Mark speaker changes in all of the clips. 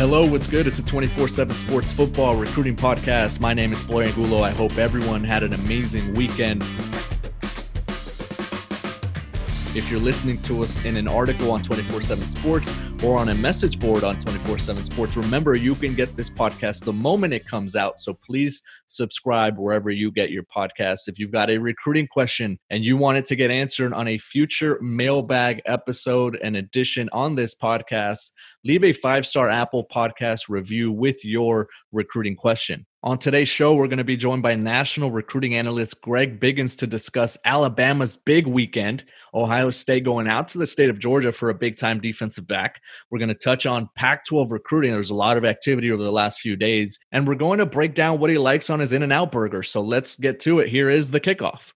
Speaker 1: Hello, what's good? It's a 24 7 sports football recruiting podcast. My name is Blair Angulo. I hope everyone had an amazing weekend. If you're listening to us in an article on 24 7 Sports or on a message board on 24 7 Sports, remember you can get this podcast the moment it comes out. So please subscribe wherever you get your podcast. If you've got a recruiting question and you want it to get answered on a future mailbag episode and edition on this podcast, leave a five star Apple podcast review with your recruiting question. On today's show, we're going to be joined by national recruiting analyst Greg Biggins to discuss Alabama's big weekend, Ohio State going out to the state of Georgia for a big time defensive back. We're going to touch on Pac 12 recruiting. There's a lot of activity over the last few days, and we're going to break down what he likes on his In N Out burger. So let's get to it. Here is the kickoff.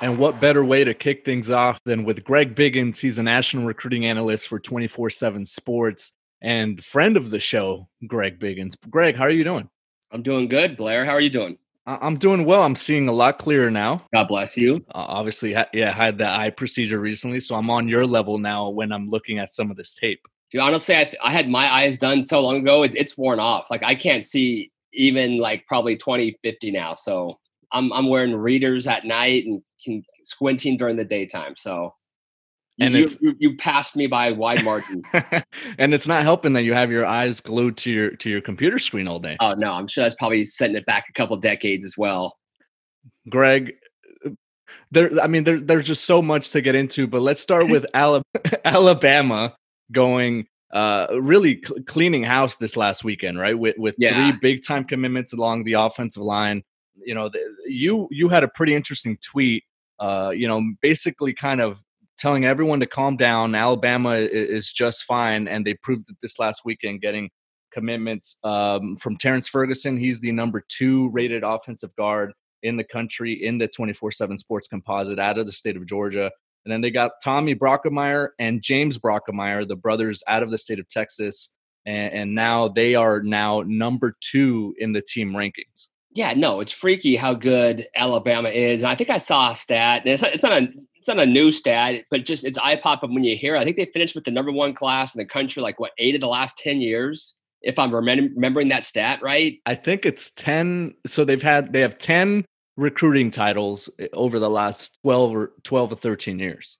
Speaker 1: And what better way to kick things off than with Greg Biggins? He's a national recruiting analyst for 24 7 Sports and friend of the show, Greg Biggins. Greg, how are you doing?
Speaker 2: I'm doing good, Blair. How are you doing?
Speaker 1: I'm doing well. I'm seeing a lot clearer now.
Speaker 2: God bless you.
Speaker 1: Uh, obviously, yeah, I had the eye procedure recently, so I'm on your level now when I'm looking at some of this tape.
Speaker 2: Dude, honestly, I, I had my eyes done so long ago, it, it's worn off. Like I can't see even like probably 20, 50 now. So I'm I'm wearing readers at night and can, squinting during the daytime. So and you, you, you passed me by a wide margin.
Speaker 1: and it's not helping that you have your eyes glued to your to your computer screen all day.
Speaker 2: Oh no, I'm sure that's probably setting it back a couple decades as well.
Speaker 1: Greg, there I mean there, there's just so much to get into, but let's start with Alabama going uh really cl- cleaning house this last weekend, right? With with yeah. three big time commitments along the offensive line. You know, the, you you had a pretty interesting tweet uh, you know, basically kind of telling everyone to calm down. Alabama is just fine, and they proved it this last weekend, getting commitments um, from Terrence Ferguson. He's the number two rated offensive guard in the country in the 24 7 sports composite out of the state of Georgia. And then they got Tommy Brockermeyer and James Brockermeyer, the brothers out of the state of Texas. And, and now they are now number two in the team rankings.
Speaker 2: Yeah, no, it's freaky how good Alabama is. And I think I saw a stat. It's not, it's not a it's not a new stat, but just it's eye popping when you hear. It. I think they finished with the number one class in the country, like what eight of the last ten years, if I'm remembering that stat right.
Speaker 1: I think it's ten. So they've had they have ten recruiting titles eh, over the last twelve or twelve or thirteen years.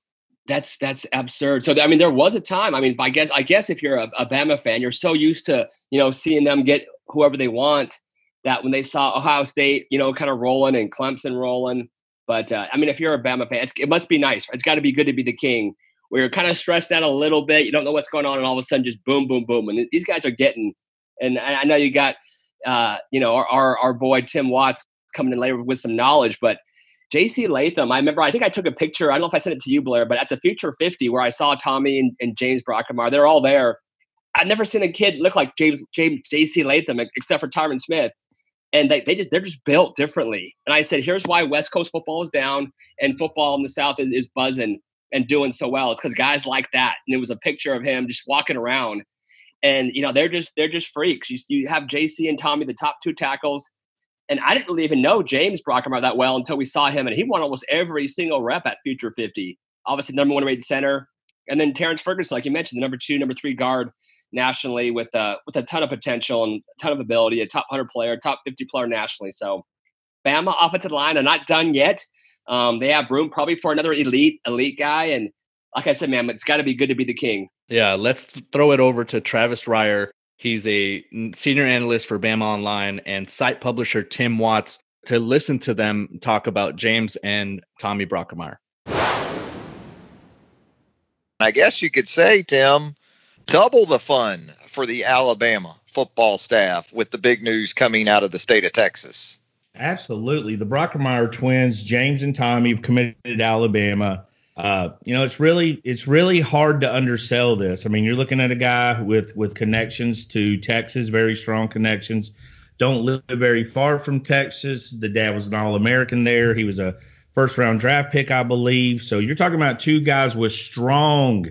Speaker 2: That's that's absurd. So I mean, there was a time. I mean, I guess I guess if you're a, a Bama fan, you're so used to you know seeing them get whoever they want that when they saw Ohio State, you know, kind of rolling and Clemson rolling. But uh, I mean, if you're a Bama fan, it must be nice. It's got to be good to be the king. Where you're kind of stressed out a little bit, you don't know what's going on, and all of a sudden, just boom, boom, boom, and these guys are getting. And I know you got, uh, you know, our, our our boy Tim Watts coming in later with some knowledge, but JC Latham, I remember, I think I took a picture. I don't know if I sent it to you, Blair, but at the Future 50, where I saw Tommy and, and James Brockermeyer, they're all there. I've never seen a kid look like James, James JC Latham, except for Tyron Smith and they, they just they're just built differently. And I said, here's why West Coast football is down and football in the South is, is buzzing and doing so well. It's because guys like that. And it was a picture of him just walking around, and you know they're just they're just freaks. You, you have JC and Tommy, the top two tackles. And I didn't really even know James Brockermeyer that well until we saw him, and he won almost every single rep at Future 50. Obviously, number one rated center, and then Terrence Ferguson, like you mentioned, the number two, number three guard nationally with a with a ton of potential and a ton of ability, a top 100 player, top 50 player nationally. So, Bama offensive line are not done yet. Um, they have room probably for another elite elite guy, and like I said, man, it's got to be good to be the king.
Speaker 1: Yeah, let's throw it over to Travis Reier. He's a senior analyst for Bama Online and site publisher Tim Watts to listen to them talk about James and Tommy Brockermeyer.
Speaker 3: I guess you could say, Tim, double the fun for the Alabama football staff with the big news coming out of the state of Texas.
Speaker 4: Absolutely. The Brockermeyer twins, James and Tommy, have committed to Alabama. Uh, you know, it's really it's really hard to undersell this. I mean, you're looking at a guy with with connections to Texas, very strong connections. Don't live very far from Texas. The dad was an All American there. He was a first round draft pick, I believe. So you're talking about two guys with strong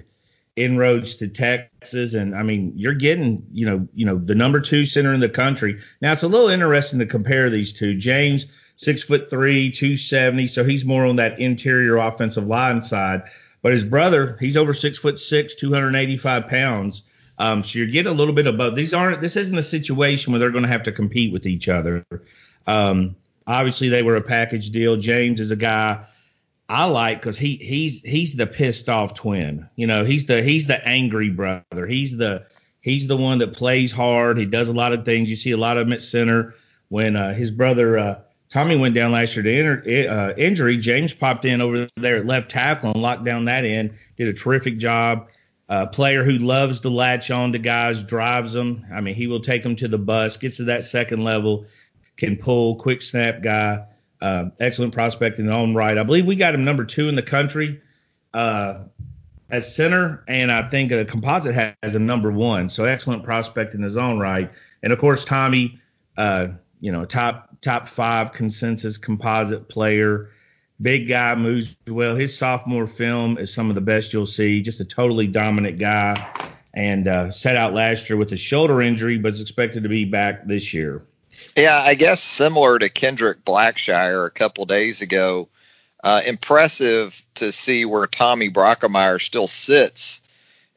Speaker 4: inroads to Texas, and I mean, you're getting, you know, you know, the number two center in the country. Now it's a little interesting to compare these two. James, six foot three, two seventy, so he's more on that interior offensive line side. But his brother, he's over six foot six, two hundred eighty five pounds. Um, so you're getting a little bit both. These aren't. This isn't a situation where they're going to have to compete with each other. Um, obviously, they were a package deal. James is a guy I like because he he's he's the pissed off twin. You know, he's the he's the angry brother. He's the he's the one that plays hard. He does a lot of things. You see a lot of him at center. When uh, his brother uh, Tommy went down last year to uh, injury, James popped in over there at left tackle and locked down that end. Did a terrific job. A player who loves to latch on to guys, drives them. I mean, he will take them to the bus, gets to that second level, can pull, quick snap guy. Uh, excellent prospect in his own right. I believe we got him number two in the country uh, as center, and I think a composite has a number one. So excellent prospect in his own right. And of course, Tommy, uh, you know, top top five consensus composite player. Big guy moves well. His sophomore film is some of the best you'll see. Just a totally dominant guy, and uh, set out last year with a shoulder injury, but is expected to be back this year.
Speaker 3: Yeah, I guess similar to Kendrick Blackshire a couple days ago. Uh, impressive to see where Tommy Brockermeyer still sits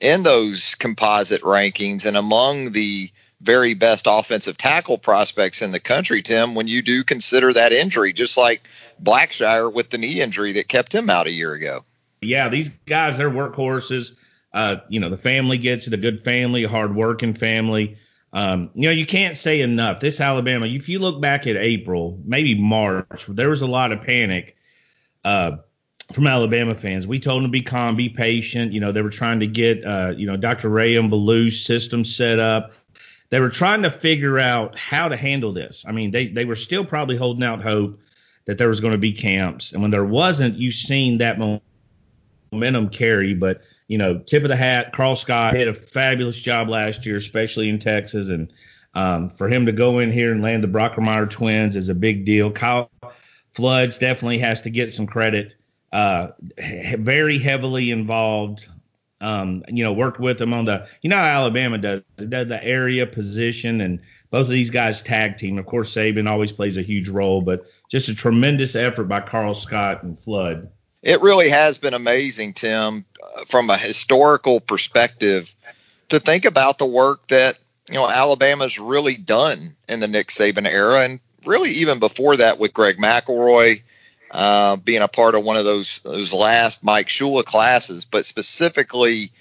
Speaker 3: in those composite rankings and among the very best offensive tackle prospects in the country, Tim, when you do consider that injury, just like Blackshire with the knee injury that kept him out a year ago.
Speaker 4: Yeah, these guys, they're workhorses. Uh, you know, the family gets it, a good family, a hard working family. Um, you know, you can't say enough. This Alabama, if you look back at April, maybe March, there was a lot of panic uh, from Alabama fans. We told them to be calm, be patient. You know, they were trying to get, uh, you know, Dr. Ray and Belou's system set up. They were trying to figure out how to handle this. I mean, they, they were still probably holding out hope that there was going to be camps. And when there wasn't, you've seen that momentum carry. But you know, tip of the hat. Karl Scott did a fabulous job last year, especially in Texas, and um, for him to go in here and land the Brockermeyer twins is a big deal. Kyle Floods definitely has to get some credit. Uh, very heavily involved. Um, you know, worked with them on the, you know, Alabama does, does the area position, and both of these guys tag team. Of course, Saban always plays a huge role, but just a tremendous effort by Karl Scott and Flood.
Speaker 3: It really has been amazing, Tim, uh, from a historical perspective, to think about the work that you know Alabama's really done in the Nick Saban era, and really even before that with Greg McElroy uh, being a part of one of those those last Mike Shula classes, but specifically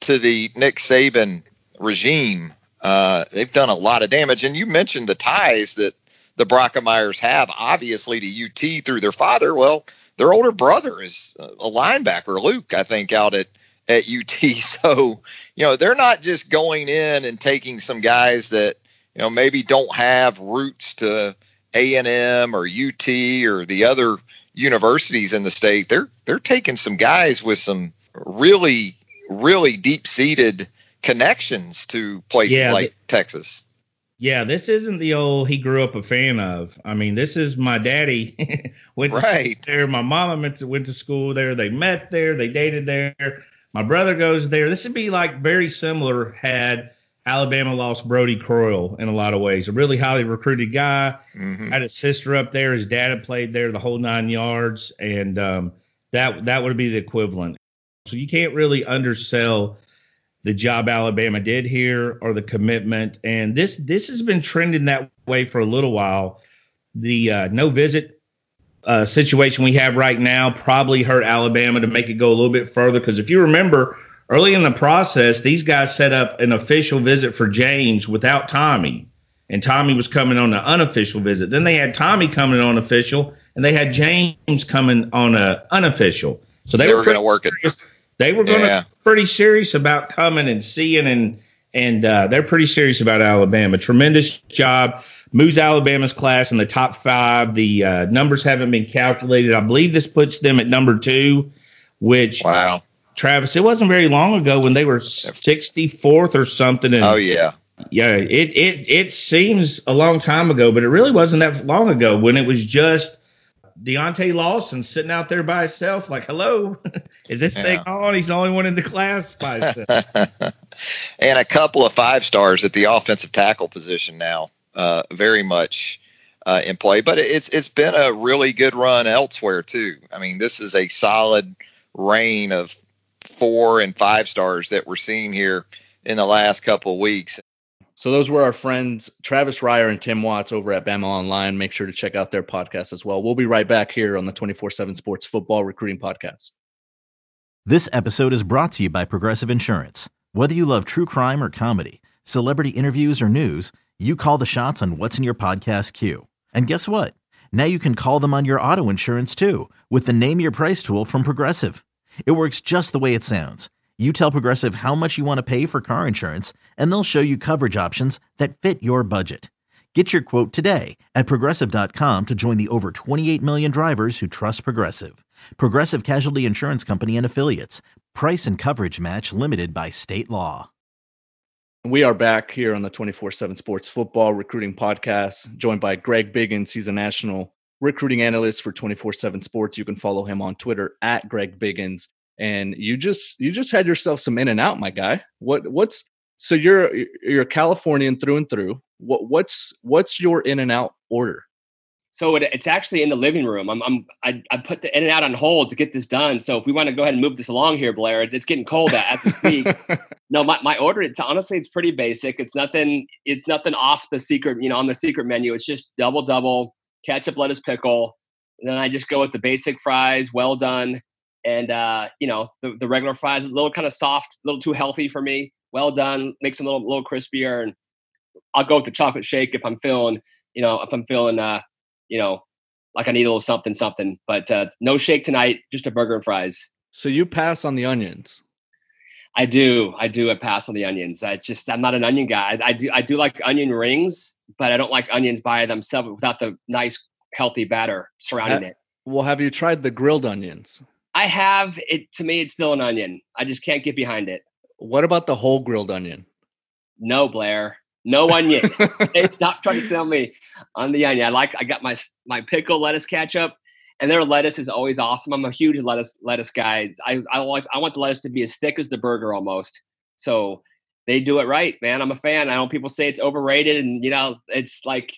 Speaker 3: to the Nick Saban regime, uh, they've done a lot of damage. And you mentioned the ties that the Brockermeyers have, obviously to UT through their father. Well their older brother is a linebacker, Luke, I think, out at at UT. So, you know, they're not just going in and taking some guys that, you know, maybe don't have roots to A&M or UT or the other universities in the state. They're they're taking some guys with some really really deep-seated connections to places yeah, like Texas.
Speaker 4: Yeah, this isn't the old he grew up a fan of. I mean, this is my daddy went
Speaker 3: right.
Speaker 4: there. My mama went to, went to school there. They met there. They dated there. My brother goes there. This would be like very similar had Alabama lost Brodie Croyle in a lot of ways. A really highly recruited guy. Mm-hmm. Had his sister up there. His dad had played there the whole nine yards, and um, that that would be the equivalent. So you can't really undersell the job Alabama did here or the commitment. And this this has been trending that way for a little while. The uh, no visit uh, situation we have right now probably hurt Alabama to make it go a little bit further. Because if you remember early in the process, these guys set up an official visit for James without Tommy, and Tommy was coming on an unofficial visit. Then they had Tommy coming on official, and they had James coming on a unofficial. So they,
Speaker 3: they were, were going to work it
Speaker 4: They were going to yeah. pretty serious about coming and seeing, and and uh, they're pretty serious about Alabama. Tremendous job. Moves Alabama's class in the top five. The uh, numbers haven't been calculated. I believe this puts them at number two, which
Speaker 3: wow.
Speaker 4: Travis, it wasn't very long ago when they were 64th or something. And,
Speaker 3: oh yeah,
Speaker 4: yeah. It it it seems a long time ago, but it really wasn't that long ago when it was just Deontae Lawson sitting out there by himself, like, hello, is this yeah. thing on? He's the only one in the class by himself.
Speaker 3: and a couple of five stars at the offensive tackle position now, uh, very much uh, in play. But it's it's been a really good run elsewhere too. I mean, this is a solid reign of four and five stars that we're seeing here in the last couple of weeks.
Speaker 1: So those were our friends Travis Reier and Tim Watts over at Bama Online. Make sure to check out their podcast as well. We'll be right back here on the 24/7 Sports Football Recruiting Podcast.
Speaker 5: This episode is brought to you by Progressive Insurance. Whether you love true crime or comedy, celebrity interviews or news, you call the shots on what's in your podcast queue. And guess what? Now you can call them on your auto insurance too with the Name Your Price tool from Progressive. It works just the way it sounds you tell Progressive how much you want to pay for car insurance, and they'll show you coverage options that fit your budget. Get your quote today at progressive.com to join the over 28 million drivers who trust Progressive. Progressive Casualty Insurance Company and Affiliates. Price and coverage match limited by state law.
Speaker 1: We are back here on the 24 7 Sports Football Recruiting Podcast, joined by Greg Biggins. He's a national recruiting analyst for 24 7 Sports. You can follow him on Twitter at Greg Biggins and you just you just had yourself some in and out, my guy. What what's so you're you're Californian through and through. What what's what's your in and out order?
Speaker 2: So it, it's actually in the living room. I'm, I'm I, I, put the in and out on hold to get this done. So if we want to go ahead and move this along here, Blair, it's, it's getting cold at this week. no, my, my order. It's honestly it's pretty basic. It's nothing. It's nothing off the secret. You know, on the secret menu. It's just double double ketchup, lettuce, pickle. And then I just go with the basic fries, well done, and uh, you know the, the regular fries a little kind of soft, a little too healthy for me. Well done, makes them a little, little crispier, and I'll go with the chocolate shake if I'm feeling, you know, if I'm feeling, uh, you know, like I need a little something, something. But uh, no shake tonight, just a burger and fries.
Speaker 1: So you pass on the onions.
Speaker 2: I do. I do. I pass on the onions. I just I'm not an onion guy. I, I do. I do like onion rings, but I don't like onions by themselves without the nice, healthy batter surrounding it.
Speaker 1: Well, have you tried the grilled onions?
Speaker 2: I have it. To me, it's still an onion. I just can't get behind it.
Speaker 1: What about the whole grilled onion?
Speaker 2: No, Blair. No onion. hey, stop trying to sell me on the onion. I like. I got my my pickle lettuce ketchup, and their lettuce is always awesome. I'm a huge lettuce lettuce guy. I I like. I want the lettuce to be as thick as the burger almost. So they do it right, man. I'm a fan. I know people say it's overrated, and you know, it's like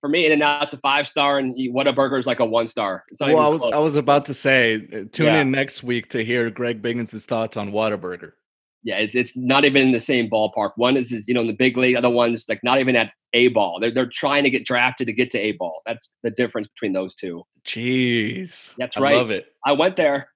Speaker 2: for me, In and Out's a five star, and Whataburger is like a one star.
Speaker 1: well, I was close. I was about to say, uh, tune yeah. in next week to hear Greg Biggins' thoughts on Whataburger.
Speaker 2: Yeah, it's it's not even in the same ballpark. One is you know in the big league, other one's like not even at a ball. They're they're trying to get drafted to get to a ball. That's the difference between those two.
Speaker 1: Jeez,
Speaker 2: that's right. I
Speaker 1: love it.
Speaker 2: I went there.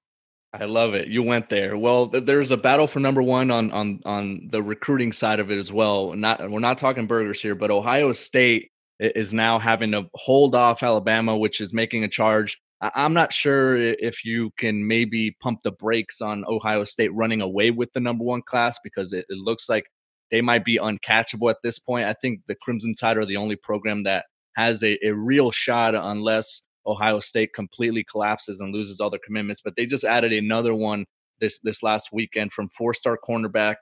Speaker 1: I love it. You went there. Well, there's a battle for number one on on on the recruiting side of it as well. Not we're not talking burgers here, but Ohio State is now having to hold off Alabama, which is making a charge. I'm not sure if you can maybe pump the brakes on Ohio State running away with the number one class because it, it looks like they might be uncatchable at this point. I think the Crimson Tide are the only program that has a, a real shot unless Ohio State completely collapses and loses all their commitments. But they just added another one this this last weekend from four star cornerback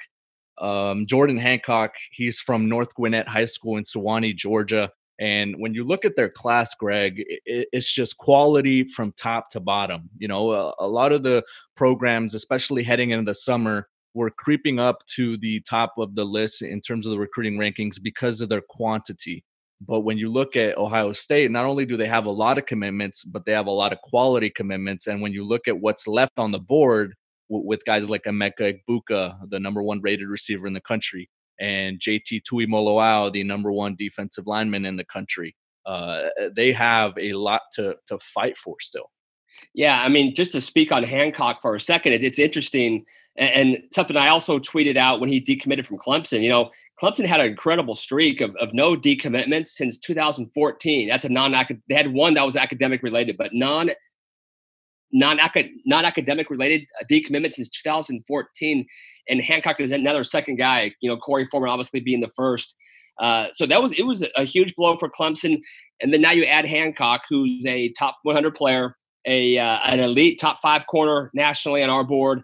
Speaker 1: um, Jordan Hancock. He's from North Gwinnett High School in Suwanee, Georgia. And when you look at their class, Greg, it's just quality from top to bottom. You know, a, lot of the programs, especially heading into the summer, were creeping up to the top of the list in terms of the recruiting rankings because of their quantity. But when you look at Ohio State, not only do they have a lot of commitments, but they have a lot of quality commitments. And when you look at what's left on the board with guys like Emeka Egbuka, the number one rated receiver in the country, and JT Tuimoloau, the number one defensive lineman in the country. Uh, they have a lot to to fight for still.
Speaker 2: Yeah, I mean, just to speak on Hancock for a second, it, it's interesting and, and, something I also tweeted out when he decommitted from Clemson. You know, Clemson had an incredible streak of, of no decommitments since 2014. That's a non They had one that was academic related, but non non academic related uh, decommitment since 2014, and Hancock is another second guy. You know, Korey Foreman obviously being the first. Uh, so that was it was a huge blow for Clemson, and then now you add Hancock, who's a top 100 player, a uh, an elite top five corner nationally on our board,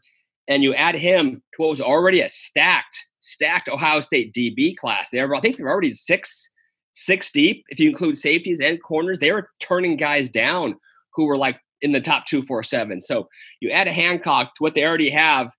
Speaker 2: and you add him to what was already a stacked stacked Ohio State DB class. They're I think they're already six six deep if you include safeties and corners. They were turning guys down who were like in the top two four seven. So you add a Hancock to what they already have.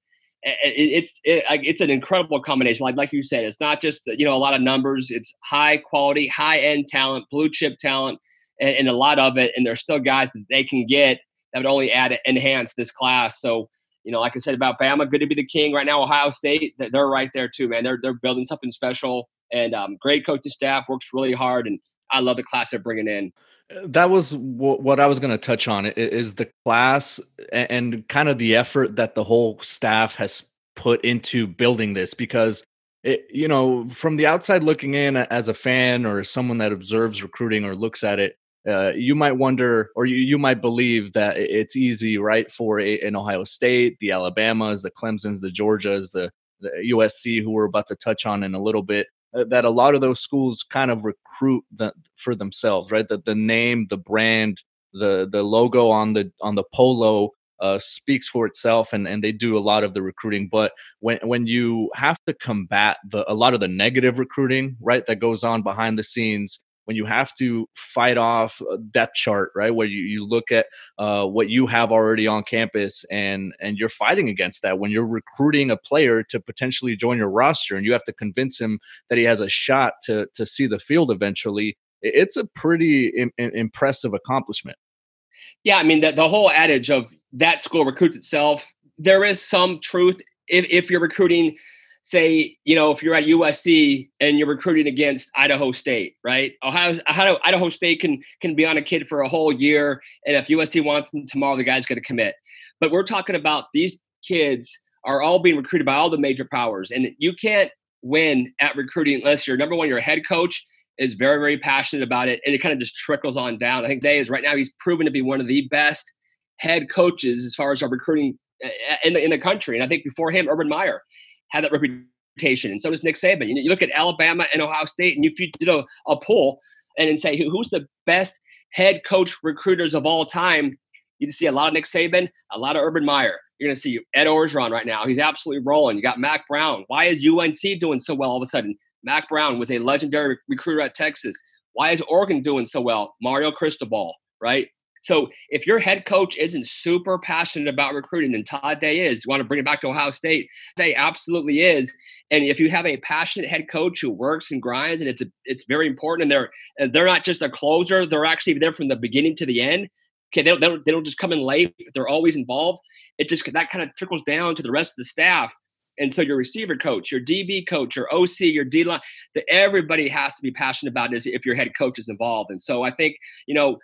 Speaker 2: It's it, it's an incredible combination. Like like you said, it's not just you know a lot of numbers. It's high quality, high end talent, blue chip talent, and, and a lot of it. And there's still guys that they can get that would only add enhance this class. So you know, like I said about Bama, good to be the king right now. Ohio State, they're right there too, man. They're they're building something special, and um, great coaching staff works really hard, and I love the class they're bringing in.
Speaker 1: That was w- what I was going to touch on. Is the class and, and kind of the effort that the whole staff has put into building this because it, you know, from the outside looking in as a fan or someone that observes recruiting or looks at it, uh, you might wonder or you, you might believe that it's easy, right, for a, an Ohio State, the Alabamas, the Clemsons, the Georgias, the, the USC, who we're about to touch on in a little bit, that a lot of those schools kind of recruit the, for themselves, right? That the name, the brand, the the logo on the on the polo uh, speaks for itself, and and they do a lot of the recruiting. But when when you have to combat the a lot of the negative recruiting, right, that goes on behind the scenes, when you have to fight off depth chart, right, where you, you look at uh, what you have already on campus and and you're fighting against that when you're recruiting a player to potentially join your roster and you have to convince him that he has a shot to to see the field eventually. It's a pretty Im- impressive accomplishment.
Speaker 2: Yeah, I mean the, the whole adage of that school recruits itself. There is some truth if, if you're recruiting say, you know, if you're at USC and you're recruiting against Idaho State, right? Ohio, Idaho, Idaho State can can be on a kid for a whole year, and if USC wants them tomorrow, the guy's going to commit. But we're talking about these kids are all being recruited by all the major powers, and you can't win at recruiting unless you're number one, your head coach is very very passionate about it, and it kind of just trickles on down. I think Day is right now he's proven to be one of the best head coaches as far as our recruiting uh, in the in the country, and I think before him, Urban Meyer had that reputation, and so does Nick Saban. You, you look at Alabama and Ohio State, and if you did a, a poll and then say who's the best head coach recruiters of all time, you'd see a lot of Nick Saban, a lot of Urban Meyer. You're going to see Ed Orgeron right now. He's absolutely rolling. You got Mack Brown. Why is UNC doing so well all of a sudden? Mack Brown was a legendary recruiter at Texas. Why is Oregon doing so well? Mario Cristobal, right? So if your head coach isn't super passionate about recruiting, and Todd Day is, you want to bring it back to Ohio State, Day absolutely is. And if you have a passionate head coach who works and grinds, and it's a, it's very important, and they're they're not just a closer; they're actually there from the beginning to the end. Okay, they don't, they don't, they don't just come in late; they're always involved. It just that kind of trickles down to the rest of the staff. And so your receiver coach, your DB coach, your OC, your D line, that everybody has to be passionate about it if your head coach is involved. And so I think, you know,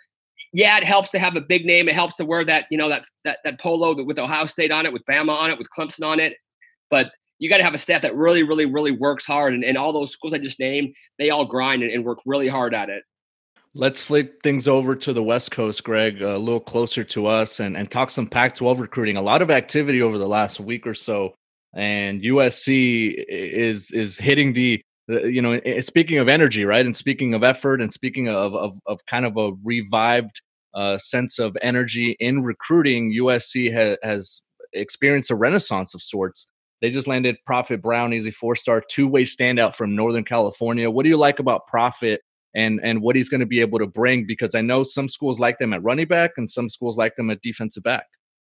Speaker 2: yeah, it helps to have a big name. It helps to wear that, you know, that that that polo with Ohio State on it, with Bama on it, with Clemson on it. But you got to have a staff that really, really, really works hard. And, and all those schools I just named, they all grind and, and work really hard at it.
Speaker 1: Let's flip things over to the West Coast, Greg, a little closer to us, and, and talk some Pac 12 recruiting. A lot of activity over the last week or so. And USC is is hitting the you know eh, eh, speaking of energy right and speaking of effort and speaking of of, of kind of a revived uh, sense of energy in recruiting usc ha- has experienced a renaissance of sorts they just landed Prophet Brown easy four star two-way standout from northern california what do you like about Prophet and and what he's going to be able to bring because i know some schools like them at running back and some schools like them at defensive back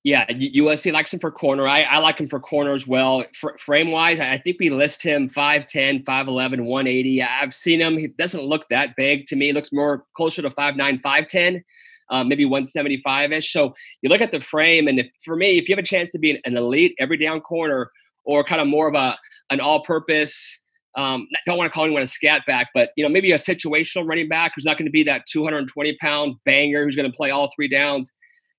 Speaker 2: yeah, USC likes him for corner. I, I like him for corner as well. F- frame wise, I think we list him 5'10, 5'11, 180. I've seen him. He doesn't look that big to me. He looks more closer to 5'9, 5'10, uh, maybe 175 ish. So you look at the frame, and if, for me, if you have a chance to be an elite every down corner or kind of more of a an all purpose, um, don't want to call anyone a scat back, but you know maybe a situational running back who's not going to be that 220 pound banger who's going to play all three downs.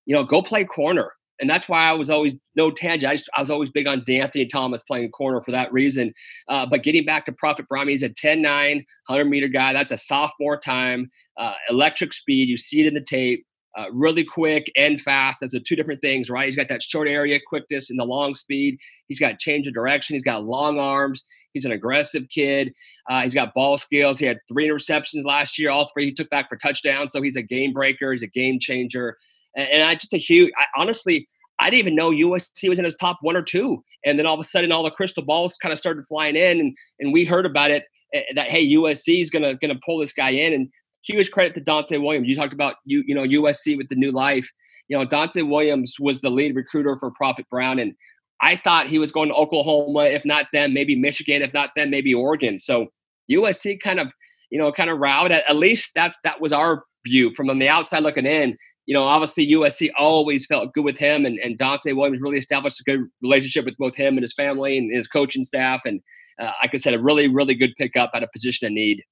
Speaker 2: You know, go play corner and that's why I was always no tangent. I, just, I was always big on De'Anthony Thomas playing corner for that reason. Uh, but getting back to Prophet Brown, he's a 10 9, 100 meter guy. That's a sophomore time, uh, electric speed. You see it in the tape. uh, really quick and fast. Those are two different things, right? He's got that short area quickness and the long speed. He's got change of direction. He's got long arms. He's an aggressive kid. Uh, he's got ball skills. He had three interceptions last year. All three he took back for touchdowns. So he's a game breaker. He's a game changer. And, and I just a huge. I, honestly, I didn't even know USC was in his top one or two. And then all of a sudden, all the crystal balls kind of started flying in, and and we heard about it eh, that hey, USC is gonna gonna pull this guy in, and huge credit to Donte Williams. You talked about you you know USC with the new life. You know Donte Williams was the lead recruiter for Prophet Brown, and I thought he was going to Oklahoma, if not them, maybe Michigan, if not them, maybe Oregon. So USC kind of you know kind of routed. At, at least that's that was our view from on the outside looking in. You know, obviously USC always felt good with him, and, and Donte Williams really established a good relationship with both him and his family and his coaching staff. And uh, like I said, a really, really good pickup at a position of need.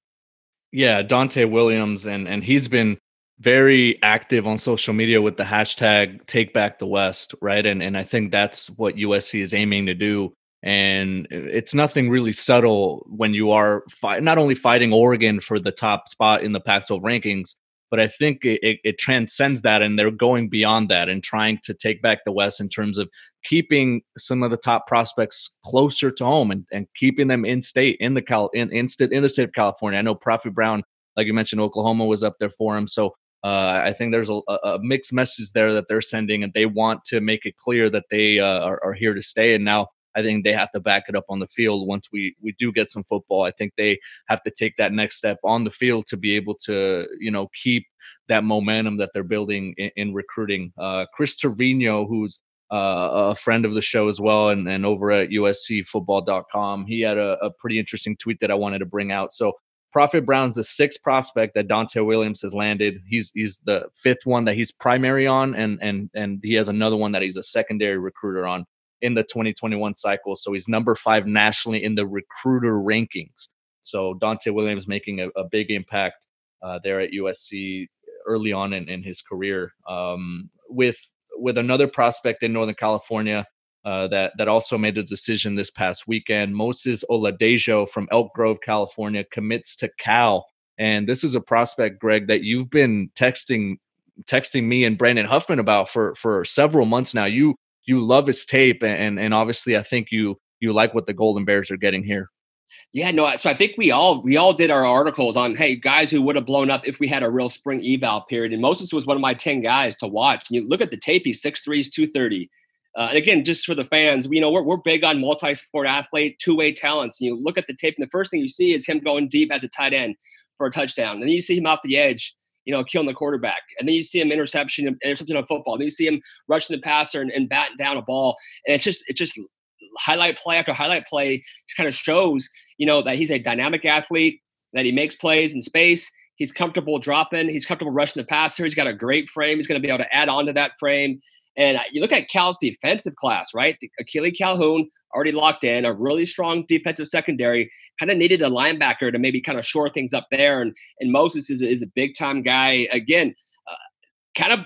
Speaker 1: Yeah, Donte Williams, and and he's been very active on social media with the hashtag Take Back the West, right? And and I think that's what USC is aiming to do. And it's nothing really subtle when you are fight, not only fighting Oregon for the top spot in the Pac-12 rankings, but I think it, it, transcends that, and they're going beyond that and trying to take back the West in terms of keeping some of the top prospects closer to home and, and keeping them in state in the Cal in in, st- in the state of California. I know Prophet Brown, like you mentioned, Oklahoma was up there for him, so. Uh, I think there's a, a, mixed message there that they're sending, and they want to make it clear that they uh, are, are here to stay. And now I think they have to back it up on the field once we we do get some football. I think they have to take that next step on the field to be able to you know keep that momentum that they're building in, in recruiting. Uh, Chris Trevino, who's uh, a friend of the show as well, and, and over at USCFootball.com, he had a, a pretty interesting tweet that I wanted to bring out. So Prophet Brown's the sixth prospect that Donte Williams has landed. He's he's the fifth one that he's primary on, and and and he has another one that he's a secondary recruiter on in the 2021 cycle. So he's number five nationally in the recruiter rankings. So Donte Williams making a, a big impact uh, there at USC early on in, in his career. Um, with with another prospect in Northern California uh, that that also made a decision this past weekend. Moses Oladejo from Elk Grove, California, commits to Cal, and this is a prospect, Greg, that you've been texting texting me and Brandon Huffman about for for several months now. You you love his tape, and and obviously I think you you like what the Golden Bears are getting here.
Speaker 2: Yeah, no. So I think we all we all did our articles on hey guys who would have blown up if we had a real spring eval period. And Moses was one of my ten guys to watch. And You look at the tape; he's six threes, two thirty. Uh, and again, just for the fans, you know, we're, we're big on multi-sport athlete, two-way talents. And you look at the tape, and the first thing you see is him going deep as a tight end for a touchdown. And then you see him off the edge you know, killing the quarterback. And then you see him interception, interception on football. Then you see him rushing the passer and, and batting down a ball. And it's just, it just highlight play after highlight play kind of shows, you know, that he's a dynamic athlete, that he makes plays in space. He's comfortable dropping. He's comfortable rushing the passer. He's got a great frame. He's going to be able to add on to that frame. And you look at Cal's defensive class, right? Akili Calhoun already locked in, a really strong defensive secondary. Kind of needed a linebacker to maybe kind of shore things up there. And and Moses is, is a big time guy. Again, uh, kind of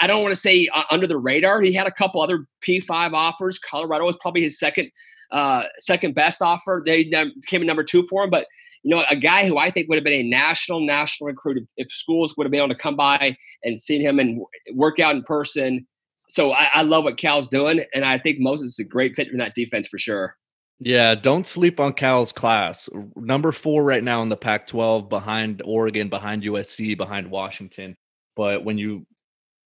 Speaker 2: I don't want to say uh, under the radar. He had a couple other P5 offers. Colorado was probably his second uh, second best offer. They came in number two for him, but you know, a guy who I think would have been a national national recruit if, if schools would have been able to come by and seen him and work out in person so I, I, love what Cal's doing, and I think Moses is a great fit in that defense for sure.
Speaker 1: Yeah, don't sleep on Cal's class. Number four right now in the Pac-12, behind Oregon, behind USC, behind Washington. But when you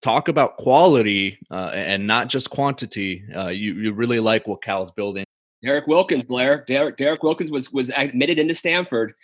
Speaker 1: talk about quality uh, and not just quantity, uh, you you really like what Cal's building.
Speaker 2: Derek Wilkins, Blair. Derek, Derek Wilkins was was admitted into Stanford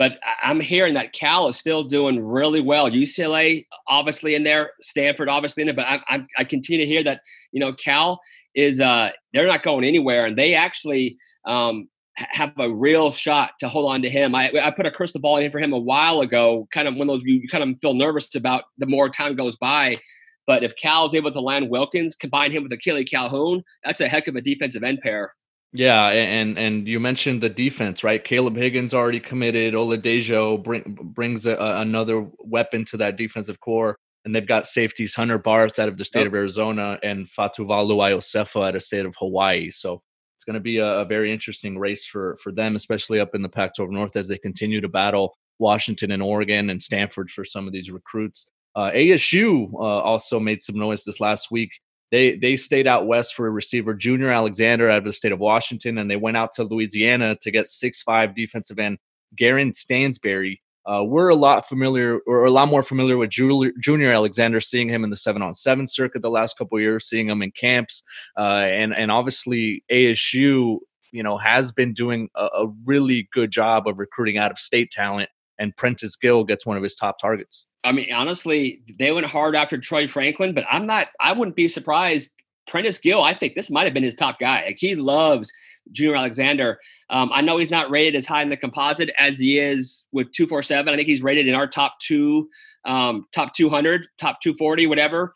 Speaker 2: but I'm hearing that Cal is still doing really well. UCLA obviously in there, Stanford obviously in there, but I, I, I continue to hear that you know Cal is uh, they're not going anywhere, and they actually um, have a real shot to hold on to him. I, I put a crystal ball in for him a while ago, kind of of those you kind of feel nervous about the more time goes by. But if Cal is able to land Wilkins, combine him with Akili Calhoun, that's a heck of a defensive end pair.
Speaker 1: Yeah, and and you mentioned the defense, right? Caleb Higgins already committed. Oladejo bring, brings a, another weapon to that defensive core, and they've got safeties Hunter Barth out of the state yep. of Arizona and Fatuvalu Iosefa out of the state of Hawaii. So it's going to be a, a, very interesting race for for them, especially up in the Pac-12 North as they continue to battle Washington and Oregon and Stanford for some of these recruits. Uh, ASU uh, also made some noise this last week. They they stayed out west for a receiver, Junior Alexander, out of the state of Washington, and they went out to Louisiana to get six five defensive end Garen Stansberry. Uh, we're a lot familiar, or a lot more familiar with Junior Alexander, seeing him in the seven on seven circuit the last couple years, seeing him in camps, uh, and and obviously ASU, you know, has been doing a, a really good job of recruiting out of state talent, and Prentice Gill gets one of his top targets.
Speaker 2: I mean, honestly, they went hard after Troy Franklin, but I'm not. I wouldn't be surprised. Prentice Gill, I think this might have been his top guy. Like he loves Junior Alexander. Um, I know he's not rated as high in the composite as he is with 247. I think he's rated in our top two, um, top 200, top 240, whatever.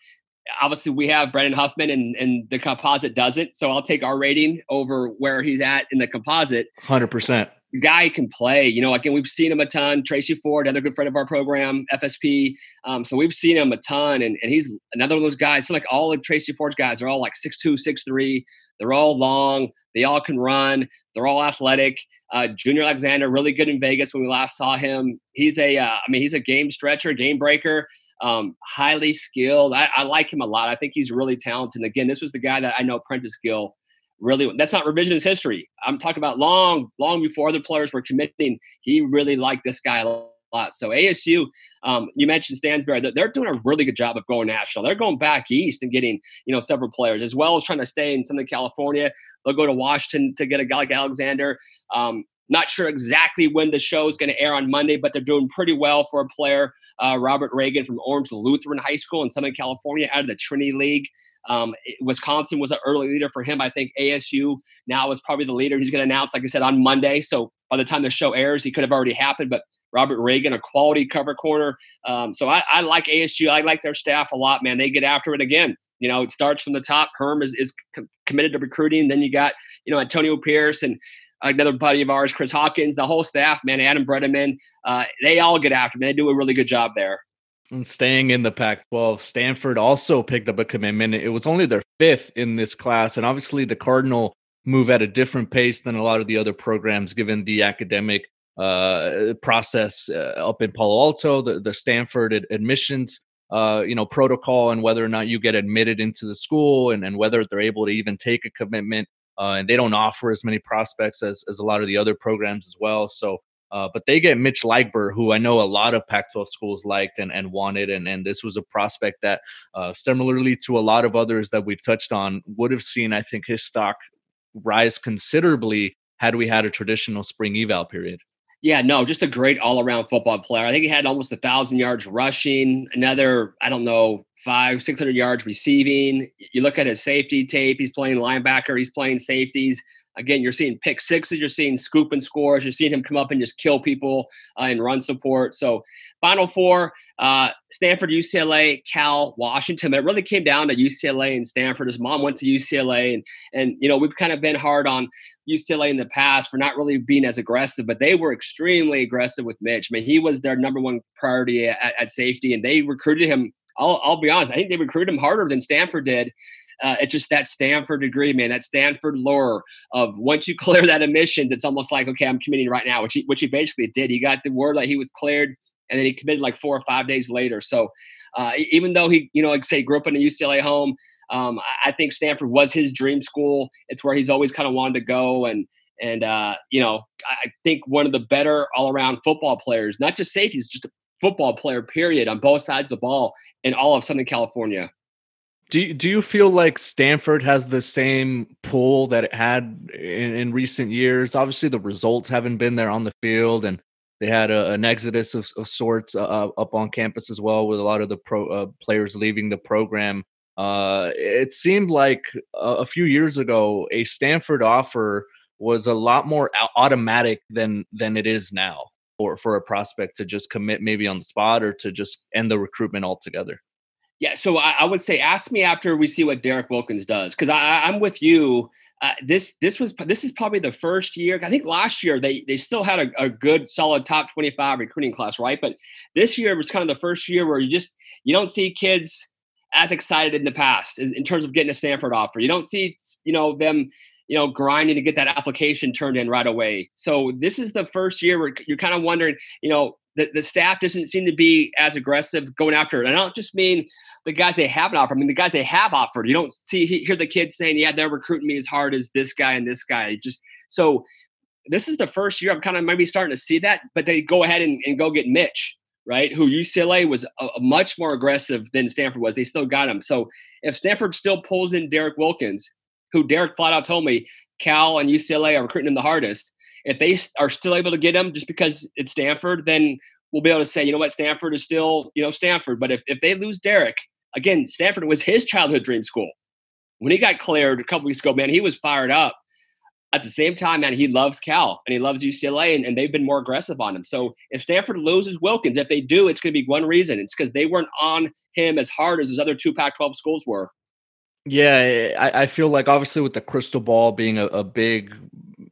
Speaker 2: Obviously, we have Brandon Huffman, and, and the composite doesn't. So I'll take our rating over where he's at in the composite.
Speaker 1: 100%
Speaker 2: guy can play. You know, again, we've seen him a ton. Tracy Ford, another good friend of our program, FSP. Um, so we've seen him a ton, and, and he's another one of those guys. So like all of Tracy Ford's guys are all like six two, six three. They're all long. They all can run. They're all athletic. Uh, Junior Alexander, really good in Vegas when we last saw him. He's a, uh, I mean, he's a game stretcher, game breaker. Um, highly skilled. I, I like him a lot. I think he's really talented. Again, this was the guy that I know Prentice Gill really that's not revisionist history. I'm talking about long, long before other players were committing. He really liked this guy a lot. So ASU, um, you mentioned Stansberry, they're doing a really good job of going national. They're going back east and getting you know several players as well as trying to stay in Southern California. They'll go to Washington to get a guy like Alexander. Um, not sure exactly when the show is going to air on Monday, but they're doing pretty well for a player, uh, Robert Reagan from Orange Lutheran High School in Southern California out of the Trinity League. Um, Wisconsin was an early leader for him. I think ASU now is probably the leader. He's going to announce, like I said, on Monday. So by the time the show airs, he could have already happened. But Robert Reagan, a quality cover corner. Um, so I, I, like ASU. I like their staff a lot, man. They get after it again. You know, it starts from the top. Herm is, is committed to recruiting. Then you got, you know, Antonio Pierce and another buddy of ours, Chris Hawkins, the whole staff, man, Adam Bredeman. Uh, they all get after it. They do a really good job there.
Speaker 1: And staying in the Pac 12, Stanford also picked up a commitment. It was only their fifth in this class. And obviously, the Cardinal move at a different pace than a lot of the other programs, given the academic uh, process uh, up in Palo Alto, the, the Stanford ad- admissions. Uh, you know, protocol and whether or not you get admitted into the school and, and whether they're able to even take a commitment. Uh, and they don't offer as many prospects as, as a lot of the other programs as well. So uh, but they get Mitch Leigber, who I know a lot of Pac 12 schools liked and, and wanted. And, and this was a prospect that, uh, similarly to a lot of others that we've touched on, would have seen, I think, his stock rise considerably had we had a traditional spring eval period.
Speaker 2: Yeah, no, just a great all around football player. I think he had almost a thousand yards rushing, another, I don't know, five, 600 yards receiving. You look at his safety tape, he's playing linebacker, he's playing safeties. Again, you're seeing pick sixes, you're seeing scoop and scores, you're seeing him come up and just kill people uh, and run support. So, Final Four: uh, Stanford, UCLA, Cal, Washington. It really came down to UCLA and Stanford. His mom went to UCLA, and and you know we've kind of been hard on UCLA in the past for not really being as aggressive, but they were extremely aggressive with Mitch. I mean, he was their number one priority at, at safety, and they recruited him. I'll, I'll be honest. I think they recruited him harder than Stanford did uh, it's just that Stanford degree, man, that Stanford lure of once you clear that admission, it's almost like, okay, I'm committing right now, which he, which he basically did. He got the word that he was cleared and then he committed like four or five days later. So uh, even though he, you know, like say grew up in a UCLA home, um, I think Stanford was his dream school. It's where he's always kind of wanted to go. And, and, uh, you know, I think one of the better all around football players, not just safeties, just a football player, period, on both sides of the ball in all of Southern California.
Speaker 1: Do do you feel like Stanford has the same pull that it had in, in recent years? Obviously, the results haven't been there on the field, and they had a, an exodus of, of sorts uh, uh, up on campus as well, with a lot of the pro uh, players leaving the program. Uh, it seemed like a, a, few years ago, a Stanford offer was a lot more automatic than than it is now, for for a prospect to just commit maybe on the spot or to just end the recruitment altogether.
Speaker 2: Yeah, so I, I, would say ask me after we see what Derek Wilkins does because I'm with you. Uh, this this was this is probably the first year. I think last year they they still had a, a, good solid top 25 recruiting class, right? But this year was kind of the first year where you just you don't see kids as excited in the past in terms of getting a Stanford offer. You don't see you know them you know grinding to get that application turned in right away. So this is the first year where you're kind of wondering, you know, the, the staff doesn't seem to be as aggressive going after it. And I don't just mean the guys they haven't offered. I mean the guys they have offered. You don't see hear the kids saying, "Yeah, they're recruiting me as hard as this guy and this guy." Just so this is the first year I'm kind of maybe starting to see that, but they go ahead and, and go get Mitch, right? Who UCLA was a, a much more aggressive than Stanford was. They still got him. So if Stanford still pulls in Derek Wilkins, who Derek flat out told me Cal and UCLA are recruiting him the hardest, if they are still able to get him just because it's Stanford, then we'll be able to say, you know what, Stanford is still, you know, Stanford. But if, if they lose Derek, again, Stanford was his childhood dream school. When he got cleared a couple weeks ago, man, he was fired up. At the same time, man, he loves Cal and he loves UCLA, and, and they've been more aggressive on him. So if Stanford loses Wilkins, if they do, it's going to be one reason. It's because they weren't on him as hard as his other two Pac 12 schools were.
Speaker 1: Yeah, I, I, feel like obviously with the crystal ball being a, a big,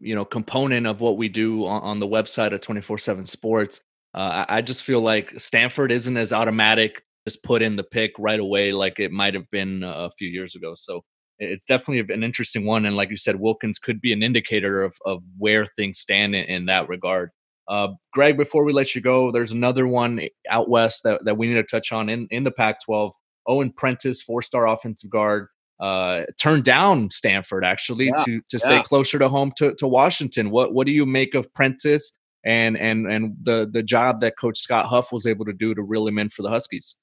Speaker 1: you know, component of what we do on, on the website at 24 7 Sports, uh, I, I just feel like Stanford isn't as automatic just put in the pick right away like it might have been a few years ago. So it's definitely an interesting one. And like you said, Wilkins could be an indicator of, of where things stand in, in that regard. Uh, Greg, before we let you go, there's another one out west that, that we need to touch on in, in the Pac 12. Owen Prentice, four star offensive guard, uh, turned down Stanford actually yeah, to, to yeah. stay closer to home to, to Washington. What what do you make of Prentice and and and the the job that Coach Scott Huff was able to do to reel him in for the Huskies?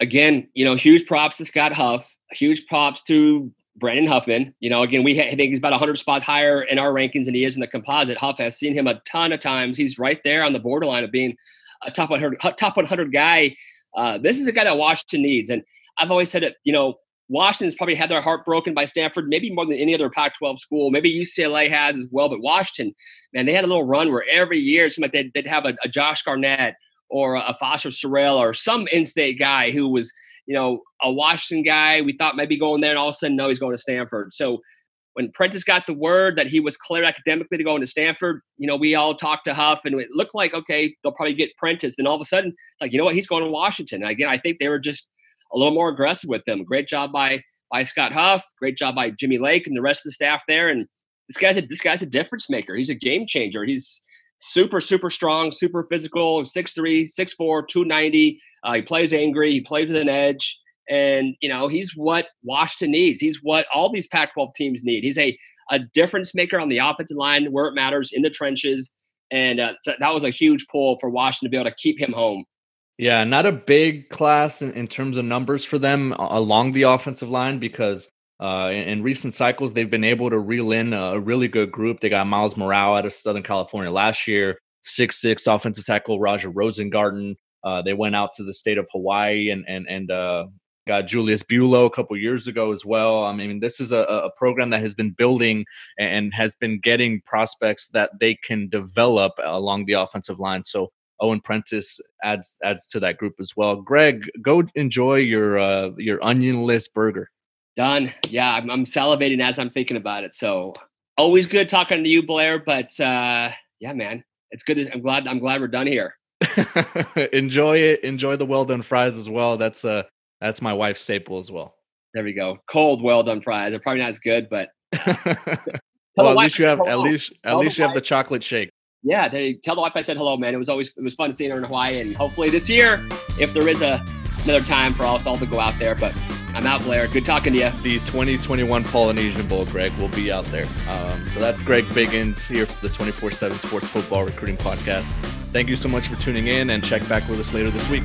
Speaker 2: again, you know, huge props to Scott Huff, huge props to Brandon Huffman. You know, again, we ha- I think he's about 100 spots higher in our rankings than he is in the composite. Huff has seen him a ton of times. He's right there on the borderline of being a top 100 top 100 guy. Uh, this is a guy that Washington needs, and I've always said it. You know, Washington's probably had their heart broken by Stanford, maybe more than any other Pac-12 school. Maybe UCLA has as well, but Washington, man, they had a little run where every year it seemed like they'd, they'd have a, a Josh Garnett or a Foster Sarell or some in-state guy who was, you know, a Washington guy. We thought maybe going there, and all of a sudden, no, he's going to Stanford. So when Prentice got the word that he was cleared academically to go into Stanford, you know, we all talked to Huff, and it looked like okay, they'll probably get Prentice. Then all of a sudden, like you know what, he's going to Washington. And again, I think they were just a little more aggressive with them. Great job by by Scott Huff. Great job by Jimmy Lake and the rest of the staff there. And this guy's a this guy's a difference maker. He's a game changer. He's super, super strong, super physical, 6'3, 6'4, 290. Uh, he plays angry, he plays with an edge. And, you know, he's what Washington needs. He's what all these Pac 12 teams need. He's a, a difference maker on the offensive line where it matters in the trenches. And uh, so that was a huge pull for Washington to be able to keep him home.
Speaker 1: Yeah, not a big class in, in terms of numbers for them along the offensive line because uh, in, in, recent cycles, they've been able to reel in a really good group. They got Miles Murao out of Southern California last year, six six offensive tackle Roger Rosengarten. Uh, they went out to the state of Hawaii and and and uh, got Julius Buelow a couple years ago as well. I mean, this is a, a program that has been building and has been getting prospects that they can develop along the offensive line. So Owen Prentice adds adds to that group as well. Greg, go enjoy your uh, your onionless burger.
Speaker 2: Done. Yeah, I'm, I'm, salivating as I'm thinking about it. So always good talking to you, Blair. But uh, yeah, man, it's good. To, I'm glad. I'm glad we're done here.
Speaker 1: enjoy it. Enjoy the well done fries as well. That's uh that's my wife's staple as well.
Speaker 2: There we go. Cold well done fries. They're probably not as good, but
Speaker 1: well, at least you have at least at least you have the chocolate shake.
Speaker 2: Yeah, they tell the wife I said hello, man. It was always it was fun seeing her in Hawaii, and hopefully this year, if there is a another time for us all to go out there. But I'm out, Blair. Good talking to you.
Speaker 1: The 2021 Polynesian Bowl, Greg, will be out there. Um, so that's Greg Biggins here for the 24 7 Sports Football Recruiting Podcast. Thank you so much for tuning in and check back with us later this week.